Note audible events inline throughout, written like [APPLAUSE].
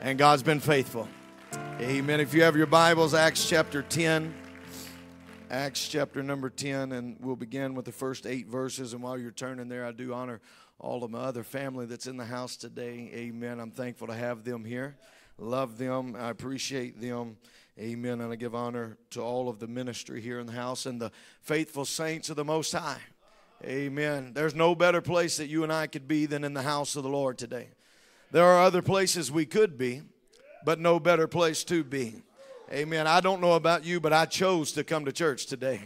And God's been faithful. Amen. If you have your Bibles, Acts chapter 10. Acts chapter number 10, and we'll begin with the first eight verses. And while you're turning there, I do honor all of my other family that's in the house today. Amen. I'm thankful to have them here. Love them. I appreciate them. Amen. And I give honor to all of the ministry here in the house and the faithful saints of the Most High. Amen. There's no better place that you and I could be than in the house of the Lord today. There are other places we could be, but no better place to be. Amen. I don't know about you, but I chose to come to church today.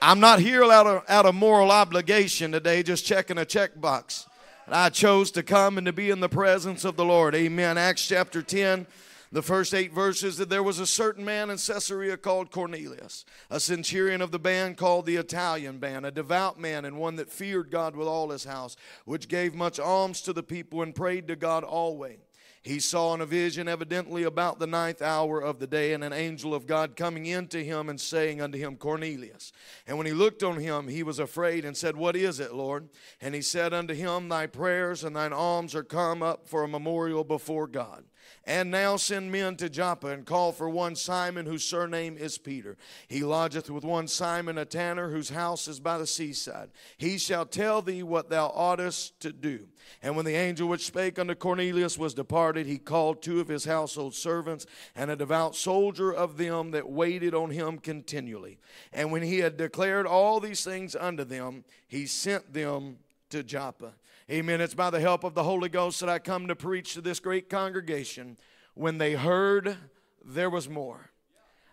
I'm not here out of, out of moral obligation today, just checking a checkbox. I chose to come and to be in the presence of the Lord. Amen. Acts chapter 10, the first eight verses that there was a certain man in Caesarea called Cornelius, a centurion of the band called the Italian band, a devout man and one that feared God with all his house, which gave much alms to the people and prayed to God always. He saw in a vision, evidently about the ninth hour of the day, and an angel of God coming into him and saying unto him, Cornelius. And when he looked on him, he was afraid and said, What is it, Lord? And he said unto him, Thy prayers and thine alms are come up for a memorial before God. And now send men to Joppa and call for one Simon, whose surname is Peter. He lodgeth with one Simon, a tanner, whose house is by the seaside. He shall tell thee what thou oughtest to do. And when the angel which spake unto Cornelius was departed, he called two of his household servants and a devout soldier of them that waited on him continually. And when he had declared all these things unto them, he sent them to Joppa. Amen. It's by the help of the Holy Ghost that I come to preach to this great congregation. When they heard, there was more.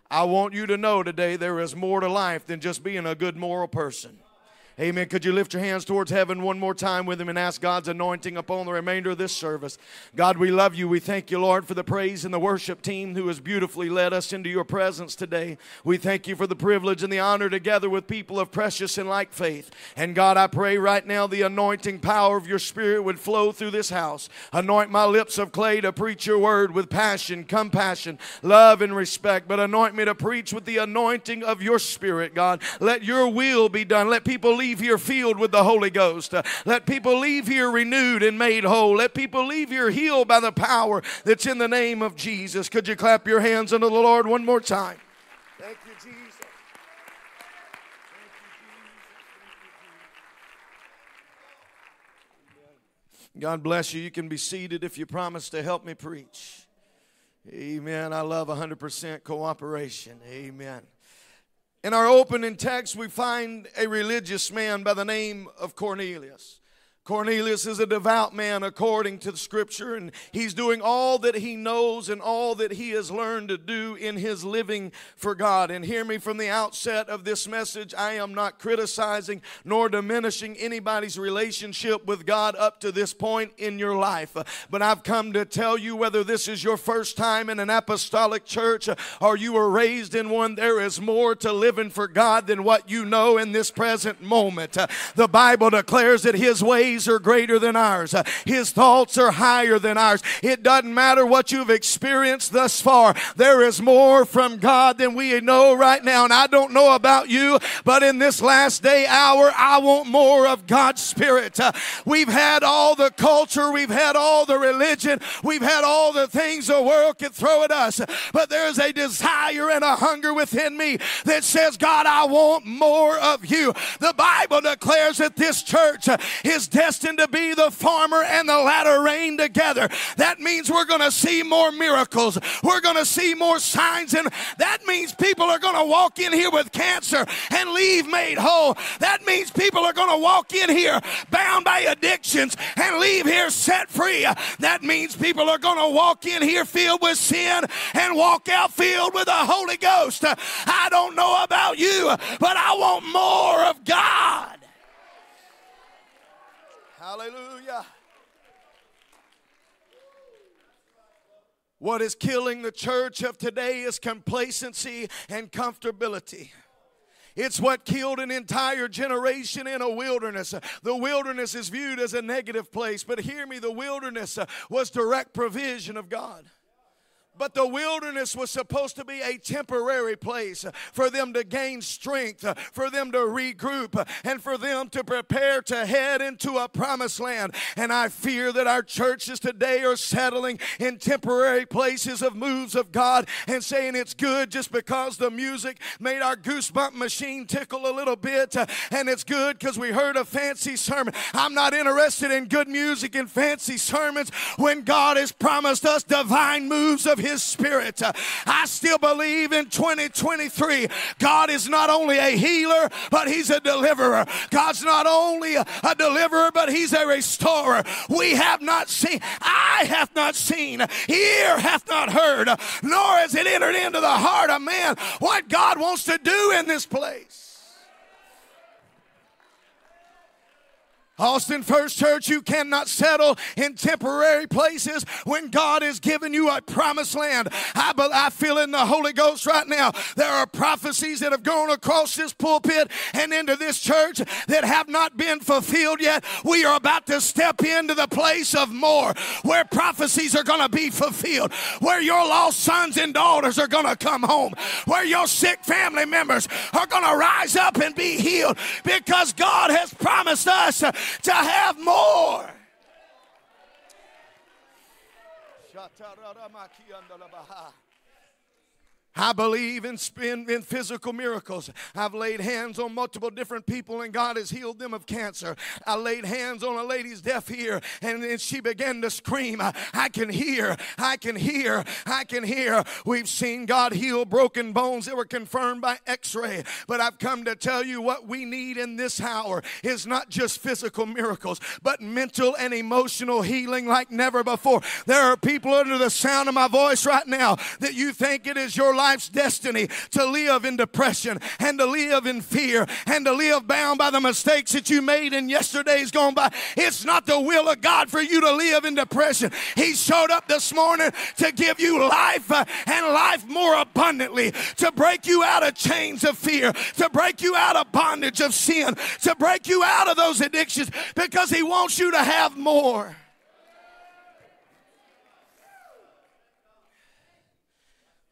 I want you to know today there is more to life than just being a good moral person. Amen. Could you lift your hands towards heaven one more time with him and ask God's anointing upon the remainder of this service? God, we love you. We thank you, Lord, for the praise and the worship team who has beautifully led us into your presence today. We thank you for the privilege and the honor together with people of precious and like faith. And God, I pray right now the anointing power of your spirit would flow through this house. Anoint my lips of clay to preach your word with passion, compassion, love, and respect. But anoint me to preach with the anointing of your spirit, God. Let your will be done. Let people leave here filled with the Holy Ghost. Let people leave here renewed and made whole. Let people leave here healed by the power that's in the name of Jesus. Could you clap your hands unto the Lord one more time? Thank you, Jesus. God bless you. You can be seated if you promise to help me preach. Amen. I love 100% cooperation. Amen. In our opening text, we find a religious man by the name of Cornelius. Cornelius is a devout man according to the scripture, and he's doing all that he knows and all that he has learned to do in his living for God. And hear me from the outset of this message I am not criticizing nor diminishing anybody's relationship with God up to this point in your life. But I've come to tell you whether this is your first time in an apostolic church or you were raised in one, there is more to living for God than what you know in this present moment. The Bible declares that his ways ways are greater than ours. His thoughts are higher than ours. It doesn't matter what you've experienced thus far. There is more from God than we know right now. And I don't know about you, but in this last day hour, I want more of God's Spirit. We've had all the culture, we've had all the religion, we've had all the things the world can throw at us. But there's a desire and a hunger within me that says, God, I want more of you. The Bible declares that this church is destined to be the farmer and the latter rain together. That means we're going to see more miracles. We're going to see more signs. And that means people are going to walk in here with cancer and leave made whole. That means people are going to walk in here bound by addictions and leave here set free. That means people are going to walk in here filled with sin and walk out filled with the Holy Ghost. I don't know about you, but I want more of God. Hallelujah. What is killing the church of today is complacency and comfortability. It's what killed an entire generation in a wilderness. The wilderness is viewed as a negative place, but hear me the wilderness was direct provision of God. But the wilderness was supposed to be a temporary place for them to gain strength, for them to regroup, and for them to prepare to head into a promised land. And I fear that our churches today are settling in temporary places of moves of God and saying it's good just because the music made our goosebump machine tickle a little bit, and it's good because we heard a fancy sermon. I'm not interested in good music and fancy sermons when God has promised us divine moves of his Spirit. Uh, I still believe in 2023, God is not only a healer, but He's a deliverer. God's not only a deliverer, but He's a restorer. We have not seen, I have not seen, ear hath not heard, nor has it entered into the heart of man what God wants to do in this place. Austin First Church, you cannot settle in temporary places when God has given you a promised land. I, I feel in the Holy Ghost right now. There are prophecies that have gone across this pulpit and into this church that have not been fulfilled yet. We are about to step into the place of more where prophecies are going to be fulfilled, where your lost sons and daughters are going to come home, where your sick family members are going to rise up and be healed because God has promised us to have more. I believe in, in, in, physical miracles. I've laid hands on multiple different people and God has healed them of cancer. I laid hands on a lady's deaf ear and then she began to scream, I, can hear, I can hear, I can hear. We've seen God heal broken bones that were confirmed by x ray. But I've come to tell you what we need in this hour is not just physical miracles, but mental and emotional healing like never before. There are people under the sound of my voice right now that you think it is your life life's destiny to live in depression and to live in fear and to live bound by the mistakes that you made in yesterday's gone by. It's not the will of God for you to live in depression. He showed up this morning to give you life uh, and life more abundantly, to break you out of chains of fear, to break you out of bondage of sin, to break you out of those addictions because He wants you to have more.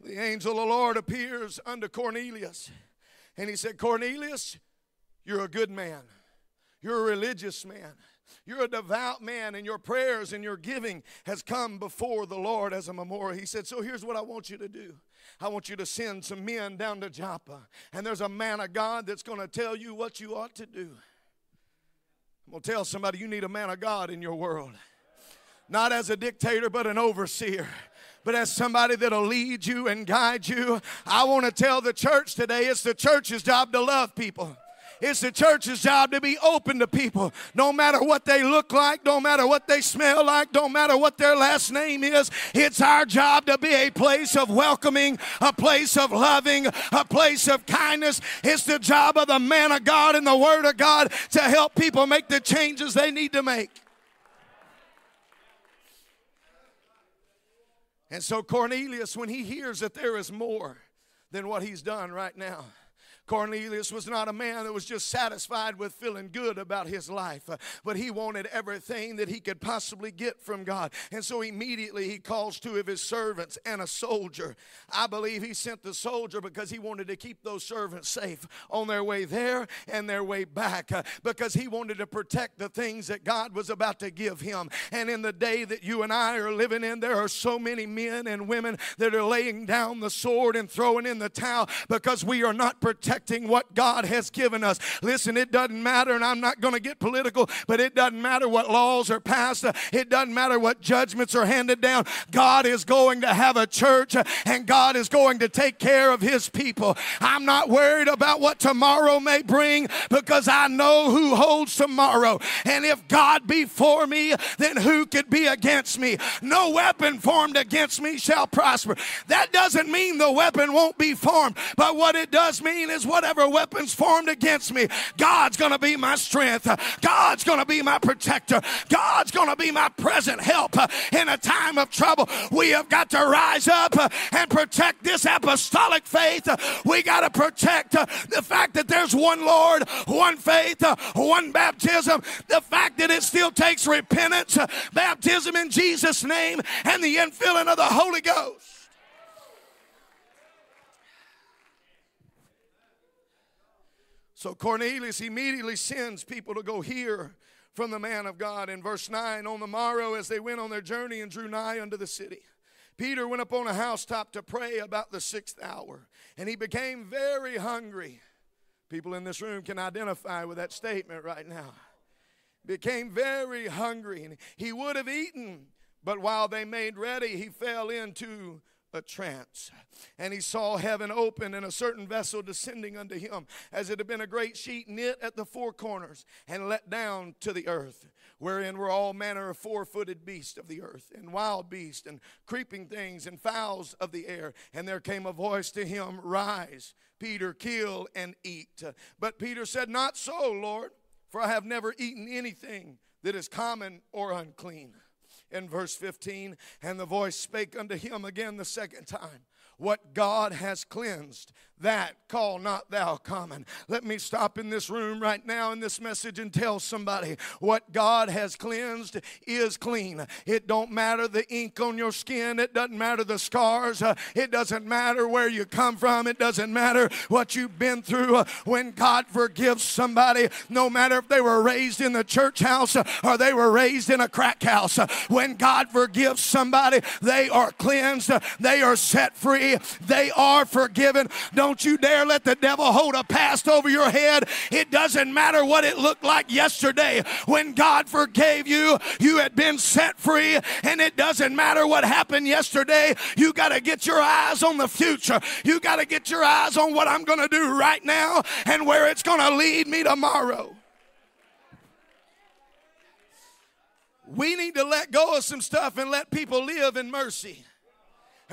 The angel of the Lord appears unto Cornelius. And he said, Cornelius, you're a good man. You're a religious man. You're a devout man, and your prayers and your giving has come before the Lord as a memorial. He said, So here's what I want you to do. I want you to send some men down to Joppa, and there's a man of God that's going to tell you what you ought to do. I'm going to tell somebody you need a man of God in your world. Not as a dictator, but an overseer but as somebody that'll lead you and guide you. I want to tell the church today it's the church's job to love people. It's the church's job to be open to people, no matter what they look like, no matter what they smell like, no matter what their last name is. It's our job to be a place of welcoming, a place of loving, a place of kindness. It's the job of the man of God and the Word of God to help people make the changes they need to make. And so Cornelius, when he hears that there is more than what he's done right now, Cornelius was not a man that was just satisfied with feeling good about his life, uh, but he wanted everything that he could possibly get from God. And so immediately he calls two of his servants and a soldier. I believe he sent the soldier because he wanted to keep those servants safe on their way there and their way back uh, because he wanted to protect the things that God was about to give him. And in the day that you and I are living in, there are so many men and women that are laying down the sword and throwing in the towel because we are not protected protecting what God has given us. Listen, it doesn't matter, and I'm not going to get political, but it doesn't matter what laws are passed, uh, it doesn't matter what judgments are handed down. God is going to have a church, uh, and God is going to take care of His people. I'm not worried about what tomorrow may bring because I know who holds tomorrow. And if God be for me, then who could be against me? No weapon formed against me shall prosper. That doesn't mean the weapon won't be formed, but what it does mean is whatever weapons formed against me, God's going to be my strength. God's going to be my protector. God's going to be my present help in a time of trouble. We have got to rise up and protect this apostolic faith. We got to protect the fact that there's one Lord, one faith, one baptism. The fact that it still takes repentance, baptism in Jesus' name, and the infilling of the Holy Ghost. So Cornelius immediately sends people to go hear from the man of God. In verse 9, on the morrow, as they went on their journey and drew nigh unto the city, Peter went up on a housetop to pray about the sixth hour, and he became very hungry. People in this room can identify with that statement right now. Became very hungry, and he would have eaten, but while they made ready, he fell into a trance. And he saw heaven open and a certain vessel descending unto him, as it had been a great sheet knit at the four corners and let down to the earth, wherein were all manner of four footed beasts of the earth, and wild beasts, and creeping things, and fowls of the air. And there came a voice to him, Rise, Peter, kill and eat. But Peter said, Not so, Lord, for I have never eaten anything that is common or unclean in verse 15. And the voice spake unto him again the second time. What God has cleansed, that call not thou common. Let me stop in this room right now in this message and tell somebody what God has cleansed is clean. It don't matter the ink on your skin, it doesn't matter the scars, uh, it doesn't matter where you come from, it doesn't matter what you've been through. Uh, when God forgives somebody, no matter if they were raised in the church house uh, or they were raised in a crack house, when God forgives somebody, they are cleansed, they are set free, they are forgiven. Don't you dare let the devil hold a past over your head. It doesn't matter what it looked like yesterday. When God forgave you, you had been set free, and it doesn't matter what happened yesterday. You got to get your eyes on the future. You got to get your eyes on what I'm going to do right now and where it's going to lead me tomorrow. We need to let go of some stuff and let people live in mercy.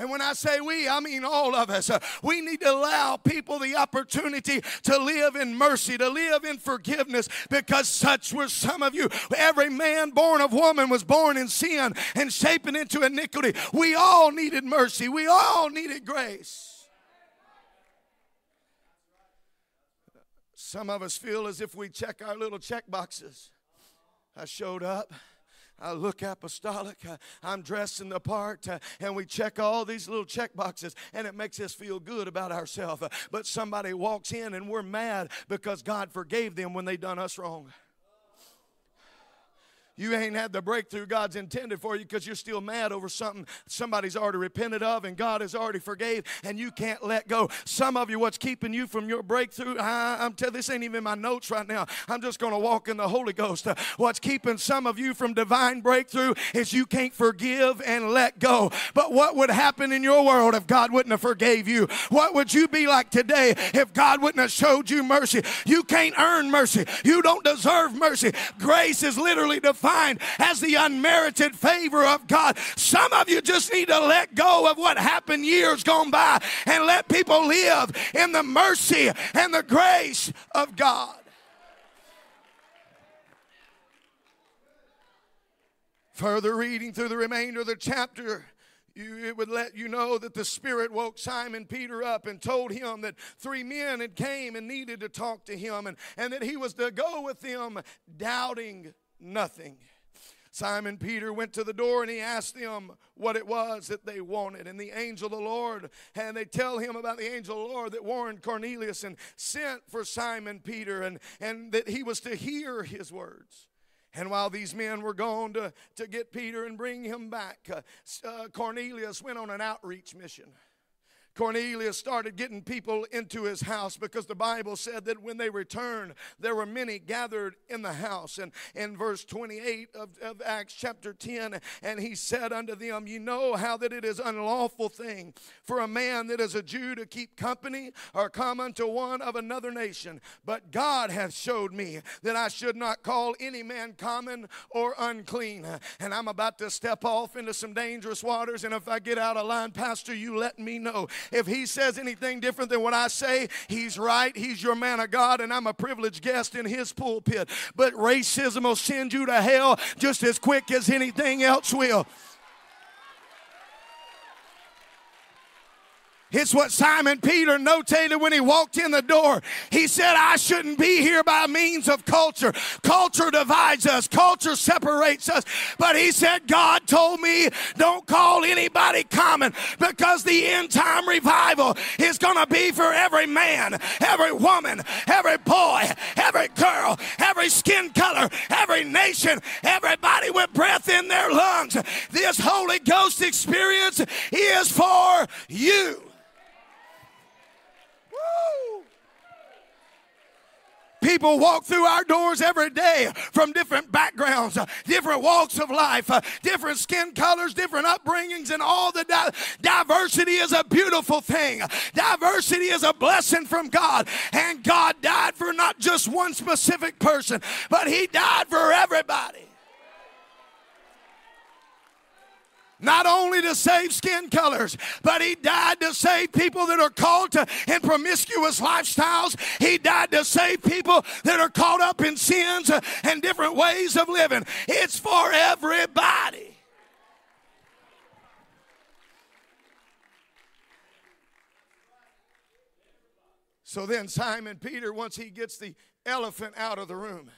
And when I say we, I mean all of us. We need to allow people the opportunity to live in mercy, to live in forgiveness, because such were some of you. Every man born of woman was born in sin and shaping into iniquity. We all needed mercy, we all needed grace. Some of us feel as if we check our little check boxes. I showed up. I look apostolic. I'm dressed in the part, uh, and we check all these little check boxes, and it makes us feel good about ourselves. But somebody walks in, and we're mad because God forgave them when they done us wrong. You ain't had the breakthrough God's intended for you because you're still mad over something somebody's already repented of and God has already forgave and you can't let go. Some of you, what's keeping you from your breakthrough, I, am telling this ain't even my notes right now. I'm just going to walk in the Holy Ghost. What's keeping some of you from divine breakthrough is you can't forgive and let go. But what would happen in your world if God wouldn't have forgave you? What would you be like today if God wouldn't have showed you mercy? You can't earn mercy. You don't deserve mercy. Grace is literally defined defined as the unmerited favor of God. Some of you just need to let go of what happened years gone by and let people live in the mercy and the grace of God. Further reading through the remainder of the chapter, you, it would let you know that the Spirit woke Simon Peter up and told him that three men had came and needed to talk to him and, and that he was to go with them, doubting nothing. Simon Peter went to the door and he asked them what it was that they wanted. And the angel of the Lord, and they tell him about the angel of the Lord that warned Cornelius and sent for Simon Peter and, and that he was to hear his words. And while these men were gone to, to get Peter and bring him back, uh, uh, Cornelius went on an outreach mission. Cornelius started getting people into his house because the Bible said that when they returned, there were many gathered in the house. And in verse 28 of, of Acts chapter 10, and he said unto them, You know how that it is unlawful thing for a man that is a Jew to keep company or come unto one of another nation. But God hath showed me that I should not call any man common or unclean. And I'm about to step off into some dangerous waters. And if I get out of line, Pastor, you let me know. If he says anything different than what I say, he's right. He's your man of God, and I'm a privileged guest in his pulpit. But racism will send you to hell just as quick as anything else will. It's what Simon Peter notated when he walked in the door. He said, I shouldn't be here by means of culture. Culture divides us, culture separates us. But he said, God told me, don't call anybody common because the end time revival is going to be for every man, every woman, every boy, every girl, every skin color, every nation, everybody with breath in their lungs. This Holy Ghost experience is for you. People walk through our doors every day from different backgrounds, different walks of life, uh, different skin colors, different upbringings, and all the di- diversity is a beautiful thing. Diversity is a blessing from God. And God died for not just one specific person, but He died for everybody. Not only to save skin colors, but he died to save people that are caught in promiscuous lifestyles. He died to save people that are caught up in sins and different ways of living. It's for everybody. So then, Simon Peter, once he gets the elephant out of the room,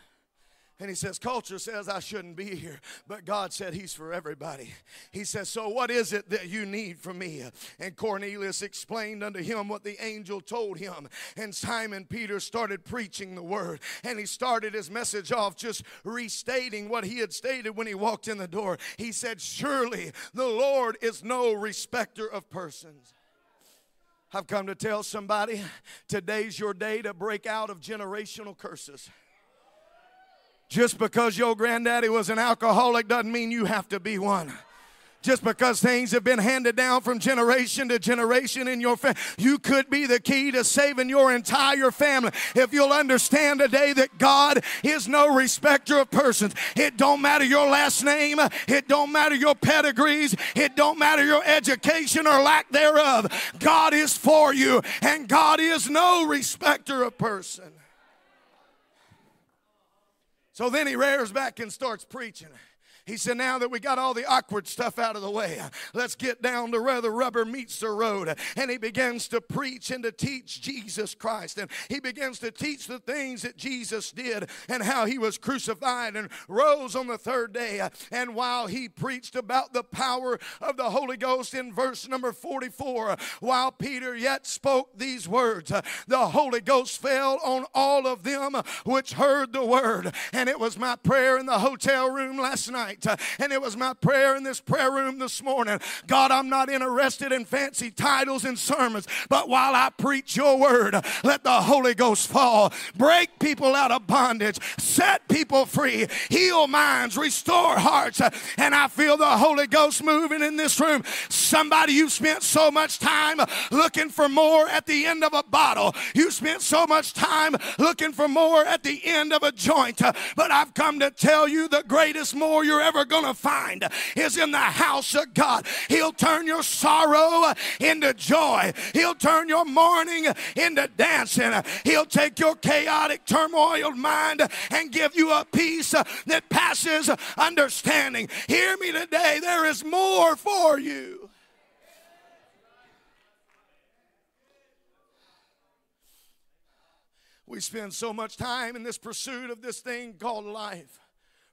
and he says, Culture says I shouldn't be here, but God said He's for everybody. He says, So what is it that you need from me? And Cornelius explained unto him what the angel told him. And Simon Peter started preaching the word. And he started his message off just restating what he had stated when he walked in the door. He said, Surely the Lord is no respecter of persons. I've come to tell somebody today's your day to break out of generational curses. Just because your granddaddy was an alcoholic doesn't mean you have to be one just because things have been handed down from generation to generation in your family. You could be the key to saving your entire family if you'll understand today that God is no respecter of persons. It don't matter your last name, it don't matter your pedigrees, it don't matter your education or lack thereof. God is for you, and God is no respecter of person. So then he rears back and starts preaching. He said, Now that we got all the awkward stuff out of the way, let's get down to where the rubber meets the road. And he begins to preach and to teach Jesus Christ. And he begins to teach the things that Jesus did and how he was crucified and rose on the third day. And while he preached about the power of the Holy Ghost in verse number 44, while Peter yet spoke these words, the Holy Ghost fell on all of them which heard the word. And it was my prayer in the hotel room last night And it was my prayer in this prayer room this morning God, I'm not interested in fancy titles and sermons, but while I preach your word, let the Holy Ghost fall. Break people out of bondage, set people free, heal minds, restore hearts. And I feel the Holy Ghost moving in this room. Somebody, you've spent so much time looking for more at the end of a bottle. You spent so much time looking for more at the end of a joint. But I've come to tell you the greatest more you're ever going to find is in the house of God. He'll turn your sorrow into joy, He'll turn your mourning into dancing. He'll take your chaotic, turmoiled mind and give you a peace that passes understanding. Hear me today, there is more for you. We spend so much time in this pursuit of this thing called life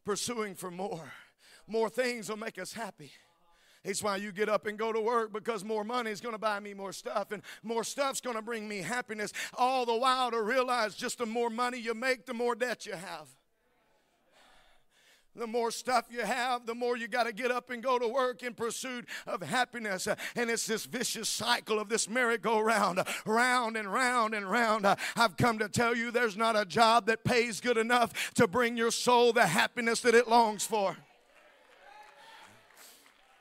pursuing for more. More things will make us happy. It's why you get up and go to work because more money is going to buy me more stuff and more stuff's going to bring me happiness. All the while to realize just the more money you make, the more debt you have. The more stuff you have, the more you got to get up and go to work in pursuit of happiness. And it's this vicious cycle of this merry-go-round, round and round and round. I've come to tell you there's not a job that pays good enough to bring your soul the happiness that it longs for.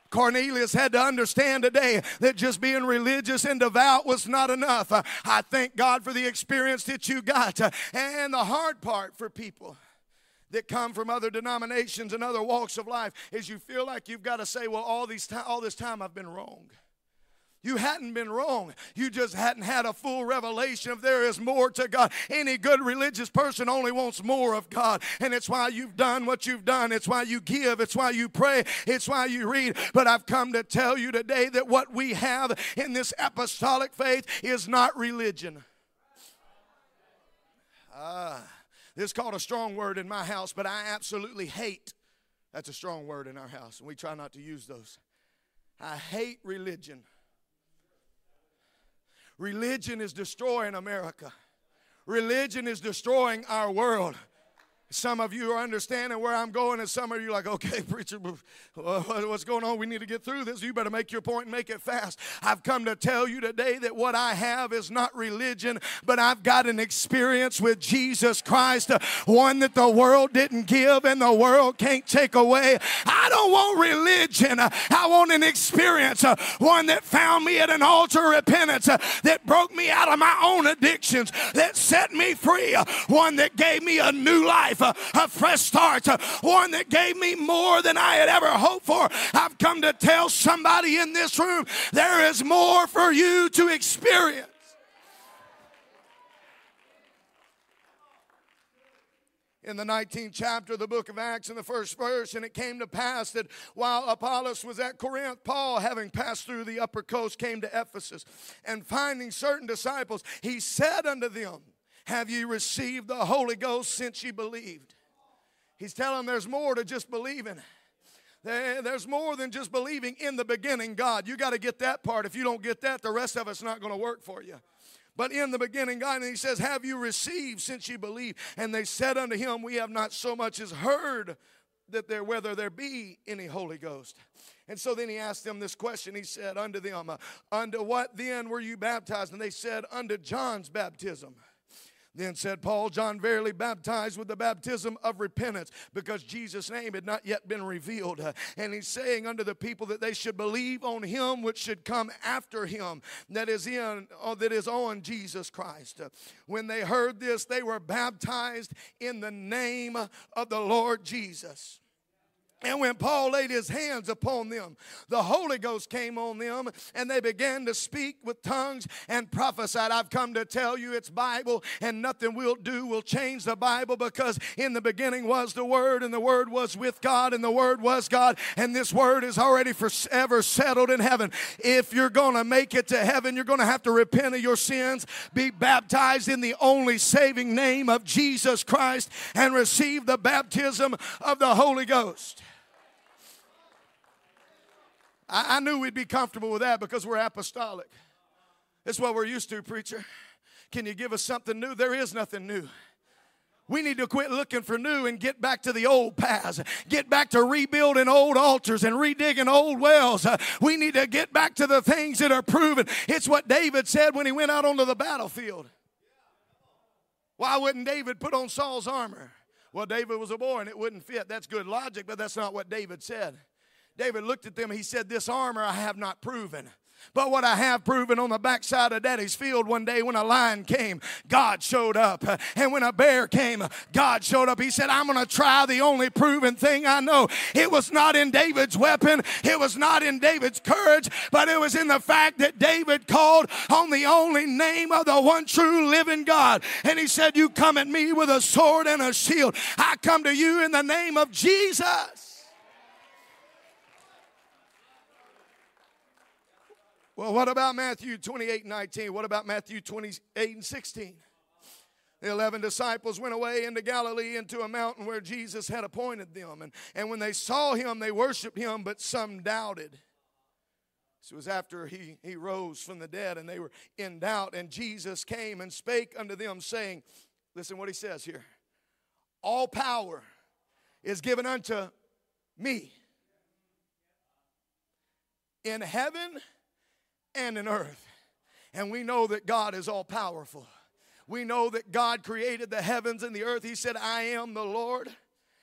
Cornelius had to understand today that just being religious and devout was not enough. I thank God for the experience that you got. And the hard part for people that come from other denominations and other walks of life is you feel like you've got to say, well, all, these all this time I've been wrong. You hadn't been wrong. You just hadn't had a full revelation of there is more to God. Any good religious person only wants more of God. And it's why you've done what you've done. It's why you give. It's why you pray. It's why you read. But I've come to tell you today that what we have in this apostolic faith is not religion. Ah. Is called a strong word in my house, but I absolutely hate. That's a strong word in our house, and we try not to use those. I hate religion. Religion is destroying America. Religion is destroying our world. Some of you are understanding where I'm going, and some of you are like, okay, [LAUGHS] preacher, uh, what's going on? We need to get through this. You better make your point and make it fast. I've come to tell you today that what I have is not religion, but I've got an experience with Jesus Christ, one that the world didn't give and the world can't take away. I don't want religion. I want an experience, one that found me at an altar of repentance, that broke me out of my own addictions, that set me free, one that gave me a new life life, a, fresh start, one that gave me more than I had ever hoped for. I've come to tell somebody in this room there is more for you to experience. in the 19th chapter of the book of Acts in the first verse. And it came to pass that while Apollos was at Corinth, Paul, having passed through the upper coast, came to Ephesus. And finding certain disciples, he said unto them, have you received the Holy Ghost since you believed? He's telling them there's more to just believing. There's more than just believing in the beginning, God. You got to get that part. If you don't get that, the rest of it's not going to work for you. But in the beginning, God, and He says, Have you received since you believe? And they said unto Him, We have not so much as heard that there whether there be any Holy Ghost. And so then he asked them this question. He said unto them, uh, Unto what then were you baptized? And they said, Unto John's baptism. Then said Paul, John verily baptized with the baptism of repentance because Jesus' name had not yet been revealed. And he's saying unto the people that they should believe on him which should come after him, that is in uh, that is on Jesus Christ. When they heard this, they were baptized in the name of the Lord Jesus. And when Paul laid his hands upon them, the Holy Ghost came on them and they began to speak with tongues and prophesied. I've come to tell you it's Bible and nothing we'll do will change the Bible because in the beginning was the Word and the Word was with God and the Word was God and this Word is already forever settled in heaven. If you're going to make it to heaven, you're going to have to repent of your sins, be baptized in the only saving name of Jesus Christ and receive the baptism of the Holy Ghost. I, I knew we'd be comfortable with that because we're apostolic. That's what we're used to, preacher. Can you give us something new? There is nothing new. We need to quit looking for new and get back to the old paths. Get back to rebuilding old altars and redigging old wells. We need to get back to the things that are proven. It's what David said when he went out onto the battlefield. Why wouldn't David put on Saul's armor? Well, David was a boy and it wouldn't fit. That's good logic, but that's not what David said. David looked at them. He said, This armor I have not proven. But what I have proven on the backside of daddy's field one day when a lion came, God showed up. And when a bear came, God showed up. He said, I'm going to try the only proven thing I know. It was not in David's weapon, it was not in David's courage, but it was in the fact that David called on the only name of the one true living God. And he said, You come at me with a sword and a shield. I come to you in the name of Jesus. Well, what about Matthew 28 and 19? What about Matthew 28 and 16? The 11 disciples went away into Galilee into a mountain where Jesus had appointed them. And, and when they saw him, they worshiped him, but some doubted. This was after he, he rose from the dead and they were in doubt. And Jesus came and spake unto them, saying, Listen what he says here All power is given unto me in heaven and in earth. And we know that God is all powerful. We know that God created the heavens and the earth. He said, I am the Lord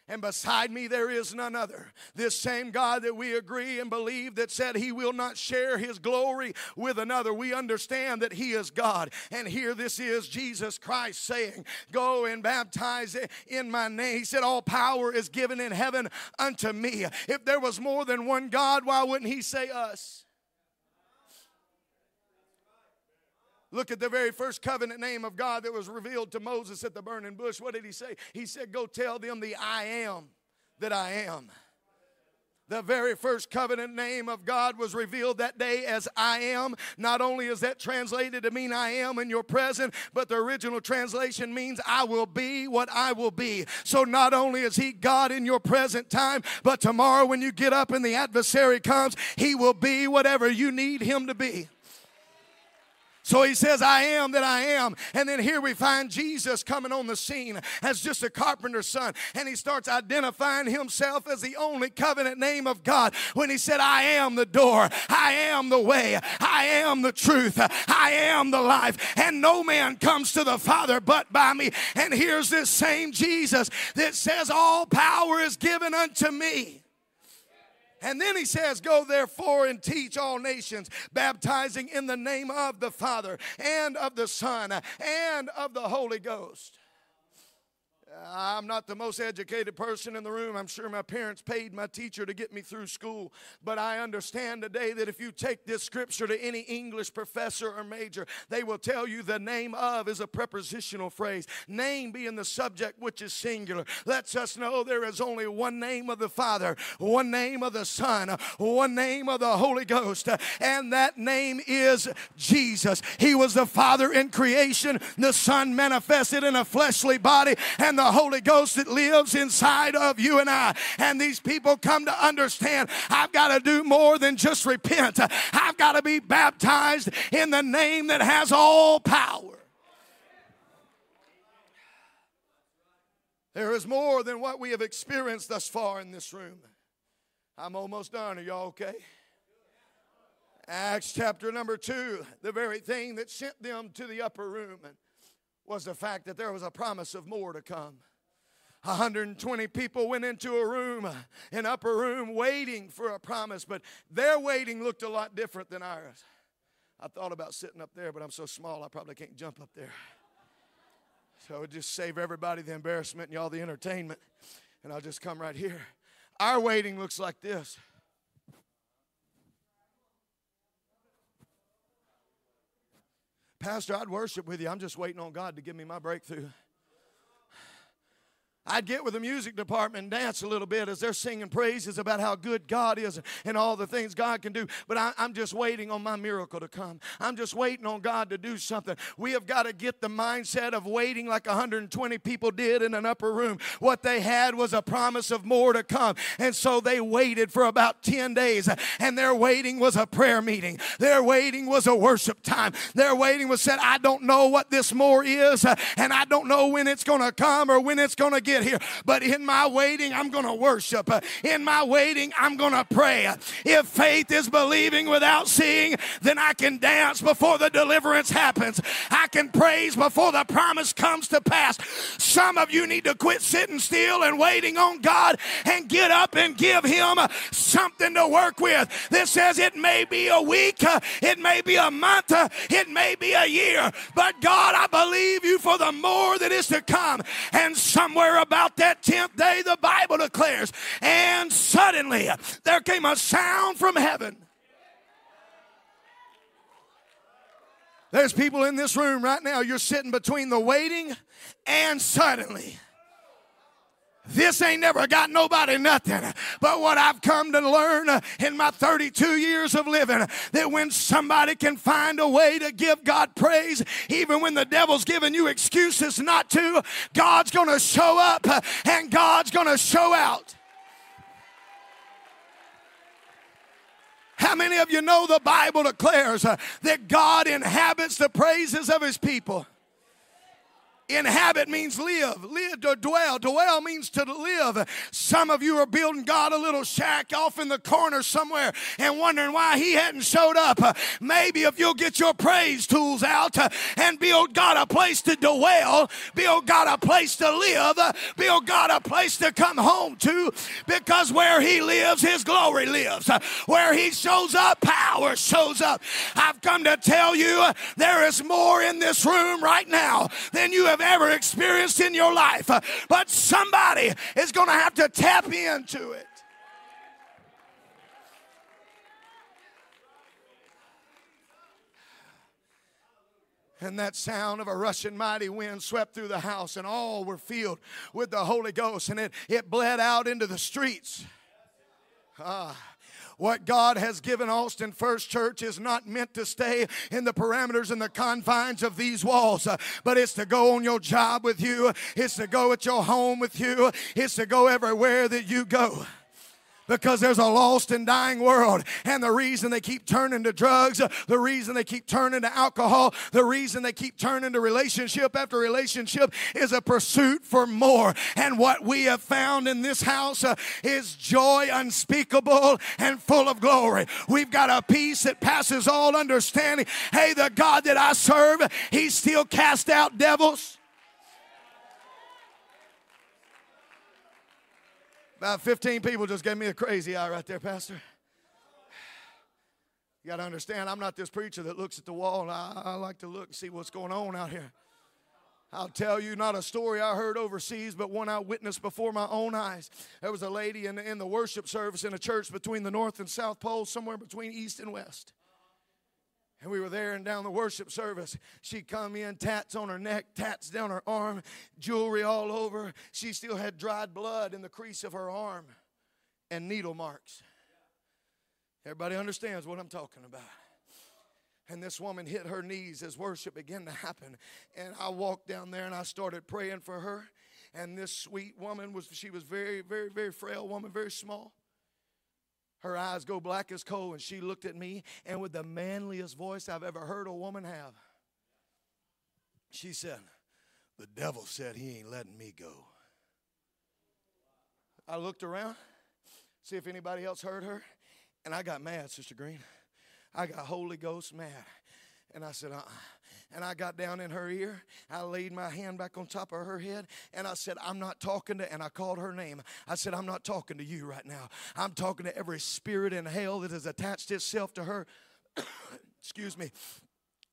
and beside me there is none other. This same God that we agree and believe that said he will not share his glory with another. We understand that he is God. And here this is Jesus Christ saying, Go and baptize in my name. He said, All power is given in heaven unto me. If there was more than one God, why wouldn't he say us? Look at the very first covenant name of God that was revealed to Moses at the burning bush. What did he say? He said, Go tell them the I am that I am. The very first covenant name of God was revealed that day as I am. Not only is that translated to mean I am in your present, but the original translation means I will be what I will be. So not only is He God in your present time, but tomorrow when you get up and the adversary comes, He will be whatever you need Him to be. So he says, I am that I am. And then here we find Jesus coming on the scene as just a carpenter's son. And he starts identifying himself as the only covenant name of God when he said, I am the door, I am the way, I am the truth, I am the life. And no man comes to the Father but by me. And here's this same Jesus that says, All power is given unto me. And then he says, Go therefore and teach all nations, baptizing in the name of the Father and of the Son and of the Holy Ghost. Uh, I'm not the most educated person in the room. I'm sure my parents paid my teacher to get me through school. But I understand today that if you take this scripture to any English professor or major, they will tell you the name of is a prepositional phrase. Name being the subject, which is singular, lets us know there is only one name of the Father, one name of the Son, one name of the Holy Ghost, and that name is Jesus. He was the Father in creation, the Son manifested in a fleshly body, and the the Holy Ghost that lives inside of you and I. And these people come to understand I've got to do more than just repent, I've got to be baptized in the name that has all power. There is more than what we have experienced thus far in this room. I'm almost done. Are y'all okay? Acts chapter number two, the very thing that sent them to the upper room. And was the fact that there was a promise of more to come. 120 people went into a room, an upper room, waiting for a promise, but their waiting looked a lot different than ours. I thought about sitting up there, but I'm so small I probably can't jump up there. So it would just save everybody the embarrassment and y'all the entertainment, and I'll just come right here. Our waiting looks like this. Pastor, I'd worship with you. I'm just waiting on God to give me my breakthrough. I'd get with the music department and dance a little bit as they're singing praises about how good God is and all the things God can do. But I, am just waiting on my miracle to come. I'm just waiting on God to do something. We have got to get the mindset of waiting like 120 people did in an upper room. What they had was a promise of more to come. And so they waited for about 10 days. And their waiting was a prayer meeting. Their waiting was a worship time. Their waiting was said, I don't know what this more is, and I don't know when it's going to come or when it's going to get get here. But in my waiting, I'm going to worship. In my waiting, I'm going to pray. If faith is believing without seeing, then I can dance before the deliverance happens. I can praise before the promise comes to pass. Some of you need to quit sitting still and waiting on God and get up and give Him something to work with. This says it may be a week, it may be a month, it may be a year, but God, I believe you for the more that is to come. And somewhere about that 10th day, the Bible declares, and suddenly there came a sound from heaven. There's people in this room right now, you're sitting between the waiting and suddenly. This ain't never got nobody nothing. But what I've come to learn uh, in my 32 years of living that when somebody can find a way to give God praise, even when the devil's giving you excuses not to, God's going to show up uh, and God's going to show out. How many of you know the Bible declares uh, that God inhabits the praises of his people? Inhabit means live, live to dwell. Dwell means to live. Some of you are building God a little shack off in the corner somewhere and wondering why He hadn't showed up. Maybe if you'll get your praise tools out and build God a place to dwell, build God a place to live, build God a place to come home to, because where He lives, His glory lives. Where He shows up, power shows up. I've come to tell you there is more in this room right now than you have have ever experienced in your life. But somebody is going to have to tap into it. And that sound of a rushing mighty wind swept through the house, and all were filled with the Holy Ghost, and it, it bled out into the streets. Ah. What God has given Austin First Church is not meant to stay in the parameters and the confines of these walls, uh, but it's to go on your job with you, it's to go at your home with you, it's to go everywhere that you go. Because there's a lost and dying world. And the reason they keep turning to drugs, the reason they keep turning to alcohol, the reason they keep turning to relationship after relationship is a pursuit for more. And what we have found in this house uh, is joy unspeakable and full of glory. We've got a peace that passes all understanding. Hey, the God that I serve, He still cast out devils. About 15 people just gave me a crazy eye right there, Pastor. You got to understand, I'm not this preacher that looks at the wall I, I, like to look and see what's going on out here. I'll tell you not a story I heard overseas, but one I witnessed before my own eyes. There was a lady in, in the worship service in a church between the North and South Poles, somewhere between East and West. And we were there and down the worship service. She'd come in, tats on her neck, tats down her arm, jewelry all over. She still had dried blood in the crease of her arm and needle marks. Everybody understands what I'm talking about. And this woman hit her knees as worship began to happen. And I walked down there and I started praying for her. And this sweet woman was, she was very, very, very frail woman, very small. Her eyes go black as coal, and she looked at me, and with the manliest voice I've ever heard a woman have, she said, The devil said he ain't letting me go. I looked around, see if anybody else heard her, and I got mad, Sister Green. I got Holy Ghost mad. And I said, uh uh-uh and I got down in her ear. I laid my hand back on top of her head and I said, I'm not talking to, and I called her name. I said, I'm not talking to you right now. I'm talking to every spirit in hell that has attached itself to her. [COUGHS] Excuse me.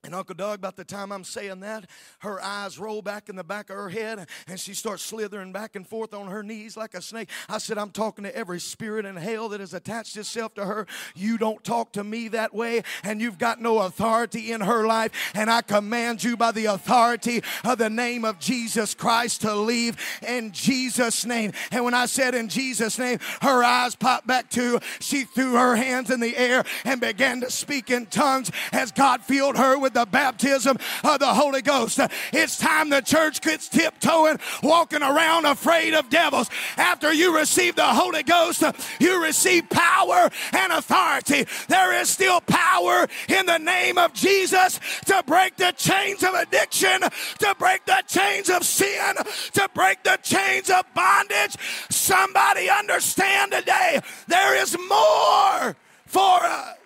And Uncle Doug, about the time I'm saying that, her eyes roll back in the back of her head and she starts slithering back and forth on her knees like a snake. I said, I'm talking to every spirit in hell that has attached itself to her. You don't talk to me that way, and you've got no authority in her life. And I command you by the authority of the name of Jesus Christ to leave in Jesus' name. And when I said in Jesus' name, her eyes popped back to, she threw her hands in the air and began to speak in tongues as God filled her with the baptism of the Holy Ghost. It's time the church quits tiptoeing, walking around afraid of devils. After you receive the Holy Ghost, you receive power and authority. There is still power in the name of Jesus to break the chains of addiction, to break the chains of sin, to break the chains of bondage. Somebody understand today there is more for us.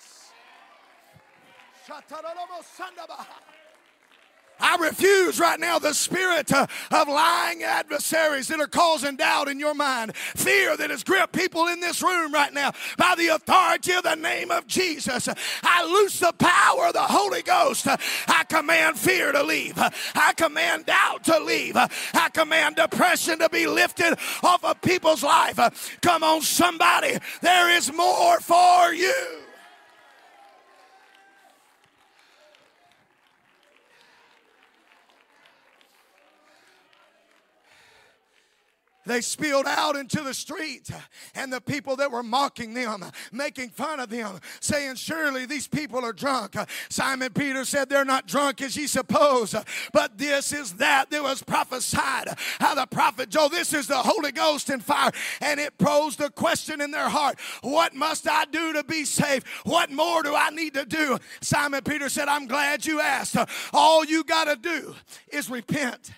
I refuse right now the spirit uh, of lying adversaries that are causing doubt in your mind, fear that has gripped people in this room right now. By the authority of the name of Jesus, I loose the power of the Holy Ghost. I command fear to leave. I command doubt to leave. I command depression to be lifted off of people's life. Come on, somebody, there is more for you. They spilled out into the street, and the people that were mocking them, making fun of them, saying, Surely these people are drunk. Simon Peter said, They're not drunk as ye suppose, but this is that that was prophesied. How the prophet Joel, this is the Holy Ghost in fire. And it posed a question in their heart What must I do to be saved? What more do I need to do? Simon Peter said, I'm glad you asked. All you got to do is repent.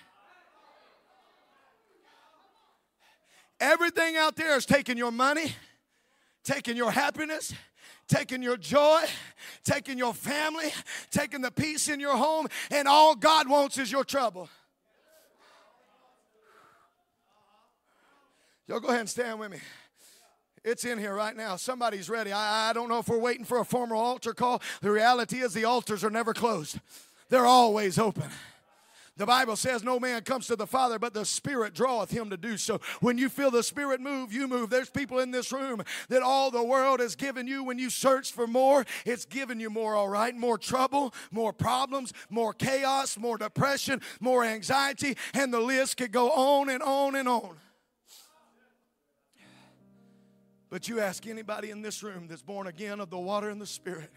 Everything out there is taking your money, taking your happiness, taking your joy, taking your family, taking the peace in your home, and all God wants is your trouble. Y'all go ahead and stand with me. It's in here right now. Somebody's ready. I, I don't know if we're waiting for a formal altar call. The reality is the altars are never closed, they're always open. The Bible says, No man comes to the Father, but the Spirit draweth him to do so. When you feel the Spirit move, you move. There's people in this room that all the world has given you. When you search for more, it's given you more, all right? More trouble, more problems, more chaos, more depression, more anxiety, and the list could go on and on and on. But you ask anybody in this room that's born again of the water and the Spirit,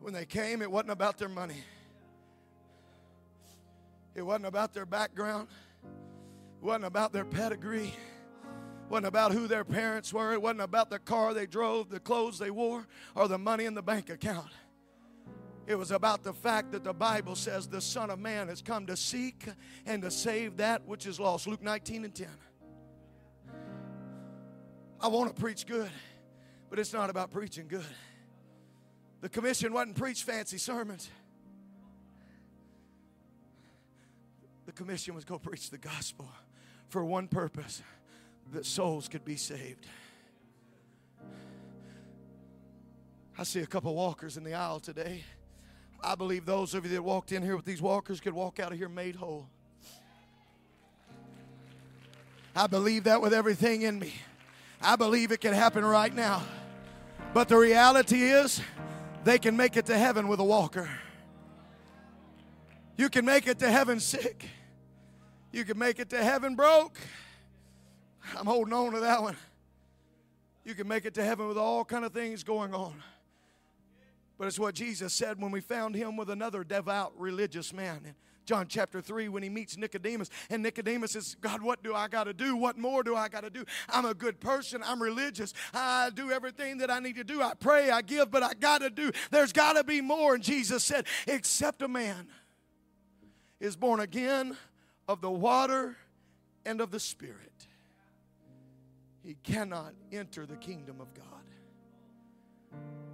when they came, it wasn't about their money. It wasn't about their background, it wasn't about their pedigree. It wasn't about who their parents were, it wasn't about the car they drove, the clothes they wore, or the money in the bank account. It was about the fact that the Bible says the Son of Man has come to seek and to save that which is lost. Luke 19 and 10. I want to preach good, but it's not about preaching good. The commission wasn't preach fancy sermons. The commission was go preach the gospel for one purpose that souls could be saved. I see a couple walkers in the aisle today. I believe those of you that walked in here with these walkers could walk out of here made whole. I believe that with everything in me. I believe it can happen right now. But the reality is, they can make it to heaven with a walker. You can make it to heaven sick. You can make it to heaven broke. I'm holding on to that one. You can make it to heaven with all kind of things going on. But it's what Jesus said when we found him with another devout religious man. In John chapter 3, when he meets Nicodemus, and Nicodemus says, God, what do I got to do? What more do I got to do? I'm a good person. I'm religious. I do everything that I need to do. I pray, I give, but I got to do. There's got to be more. And Jesus said, Except a man is born again of the water and of the Spirit, he cannot enter the kingdom of God.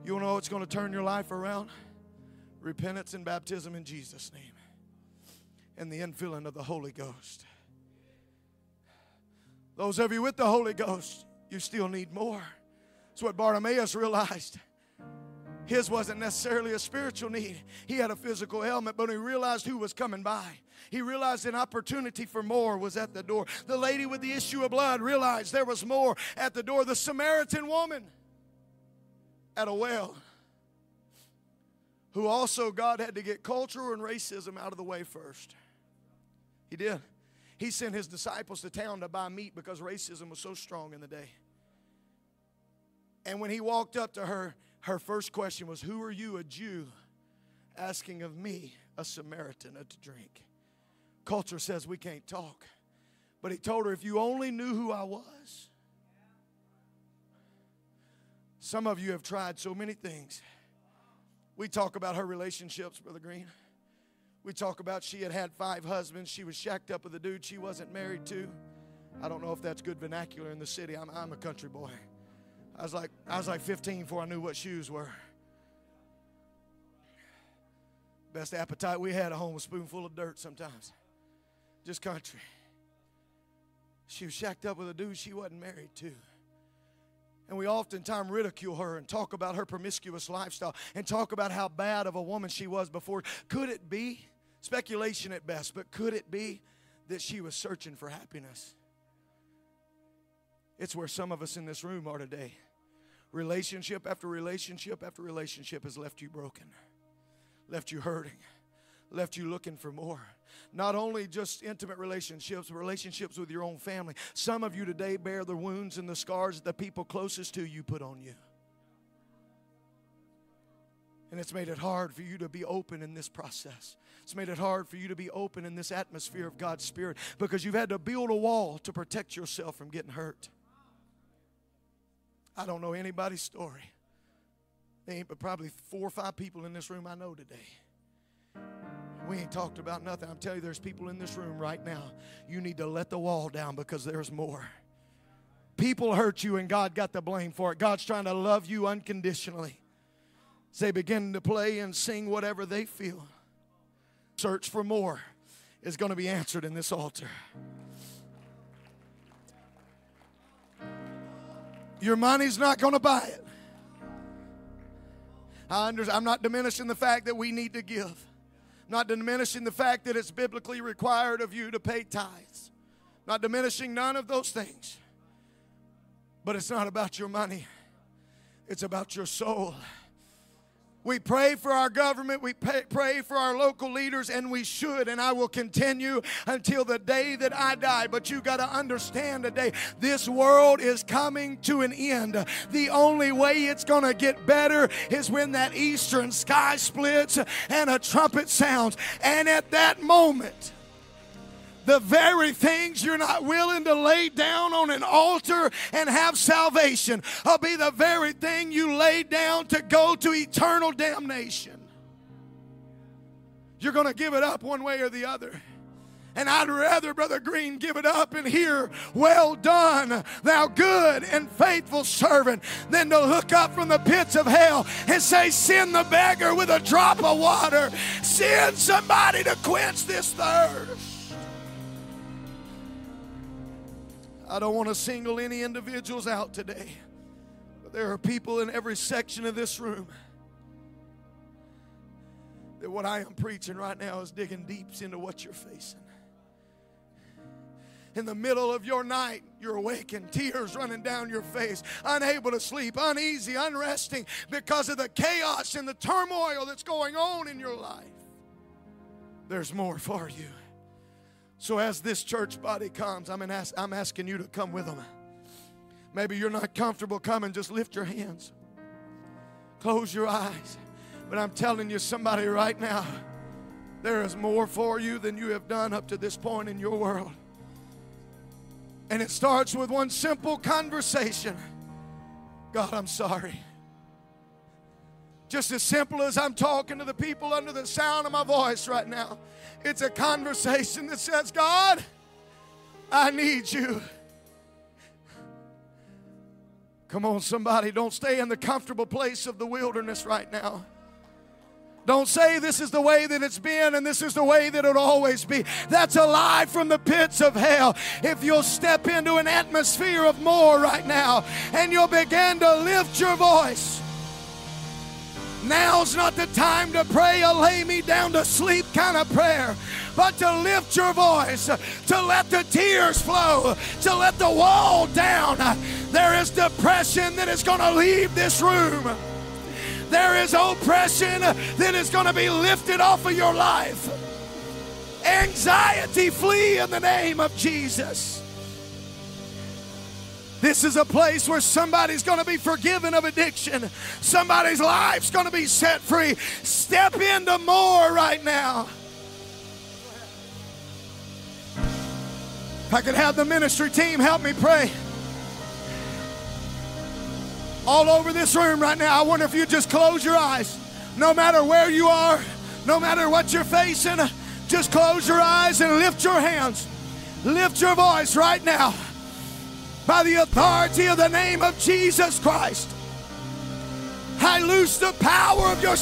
You know what's going to turn your life around? Repentance and baptism in Jesus' name. And the infilling of the Holy Ghost. Those of you with the Holy Ghost, you still need more. That's what Bartimaeus realized. His wasn't necessarily a spiritual need. He had a physical ailment, but he realized who was coming by. He realized an opportunity for more was at the door. The lady with the issue of blood realized there was more at the door. The Samaritan woman at a well, who also God had to get culture and racism out of the way first. He did. He sent his disciples to town to buy meat because racism was so strong in the day. And when he walked up to her, her first question was, Who are you, a Jew, asking of me, a Samaritan, to drink? Culture says we can't talk. But he told her, If you only knew who I was, some of you have tried so many things. We talk about her relationships, Brother Green. We talk about she had had five husbands. She was shacked up with a dude she wasn't married to. I don't know if that's good vernacular in the city. I'm, I'm a country boy. I was like I was like 15 before I knew what shoes were. Best appetite we had at home was spoonful of dirt sometimes. Just country. She was shacked up with a dude she wasn't married to. And we oftentimes ridicule her and talk about her promiscuous lifestyle and talk about how bad of a woman she was before. Could it be, speculation at best, but could it be that she was searching for happiness? It's where some of us in this room are today. Relationship after relationship after relationship has left you broken, left you hurting, left you looking for more. Not only just intimate relationships, relationships with your own family. Some of you today bear the wounds and the scars that the people closest to you put on you. And it's made it hard for you to be open in this process. It's made it hard for you to be open in this atmosphere of God's Spirit because you've had to build a wall to protect yourself from getting hurt. I don't know anybody's story. There ain't but probably four or five people in this room I know today we ain't talked about nothing. I'm telling you, there's people in this room right now. You need to let the wall down because there's more. People hurt you and God got the blame for it. God's trying to love you unconditionally. They begin to play and sing whatever they feel, search for more is going to be answered in this altar. Your money's not going to buy it. I am not diminishing the fact that we need to give. I'm Not diminishing the fact that it's biblically required of you to pay tithes. Not diminishing none of those things. But it's not about your money, it's about your soul. We pray for our government. We pay, pray for our local leaders, and we should. And I will continue until the day that I die. But you got to understand today this world is coming to an end. The only way it's going to get better is when that eastern sky splits and a trumpet sounds. And at that moment, the very things you're not willing to lay down on an altar and have salvation will be the very thing you lay down to go to eternal damnation. You're going to give it up one way or the other. And I'd rather, Brother Green, give it up and hear, Well done, thou good and faithful servant, than to look up from the pits of hell and say, Send the beggar with a drop of water. Send somebody to quench this thirst. I don't want to single any individuals out today, but there are people in every section of this room that what I am preaching right now is digging deep into what you're facing. In the middle of your night, you're awakened, tears running down your face, unable to sleep, uneasy, unresting because of the chaos and the turmoil that's going on in your life. There's more for you. So, as this church body comes, I'm, ask, I'm asking you to come with them. Maybe you're not comfortable coming, just lift your hands, close your eyes. But I'm telling you, somebody right now, there is more for you than you have done up to this point in your world. And it starts with one simple conversation God, I'm sorry. Just as simple as I'm talking to the people under the sound of my voice right now. It's a conversation that says, God, I need you. Come on, somebody, don't stay in the comfortable place of the wilderness right now. Don't say this is the way that it's been and this is the way that it'll always be. That's a lie from the pits of hell. If you'll step into an atmosphere of more right now and you'll begin to lift your voice Now's not the time to pray a lay me down to sleep kind of prayer, but to lift your voice, to let the tears flow, to let the wall down. There is depression that is going to leave this room. There is oppression that is going to be lifted off of your life. Anxiety, flee in the name of Jesus. This is a place where somebody's going to be forgiven of addiction. Somebody's life's going to be set free. Step into more right now. If I could have the ministry team help me pray. All over this room right now, I wonder if you just close your eyes. No matter where you are, no matter what you're facing, just close your eyes and lift your hands. Lift your voice right now by the authority of the name of Jesus Christ. I loose the power of your.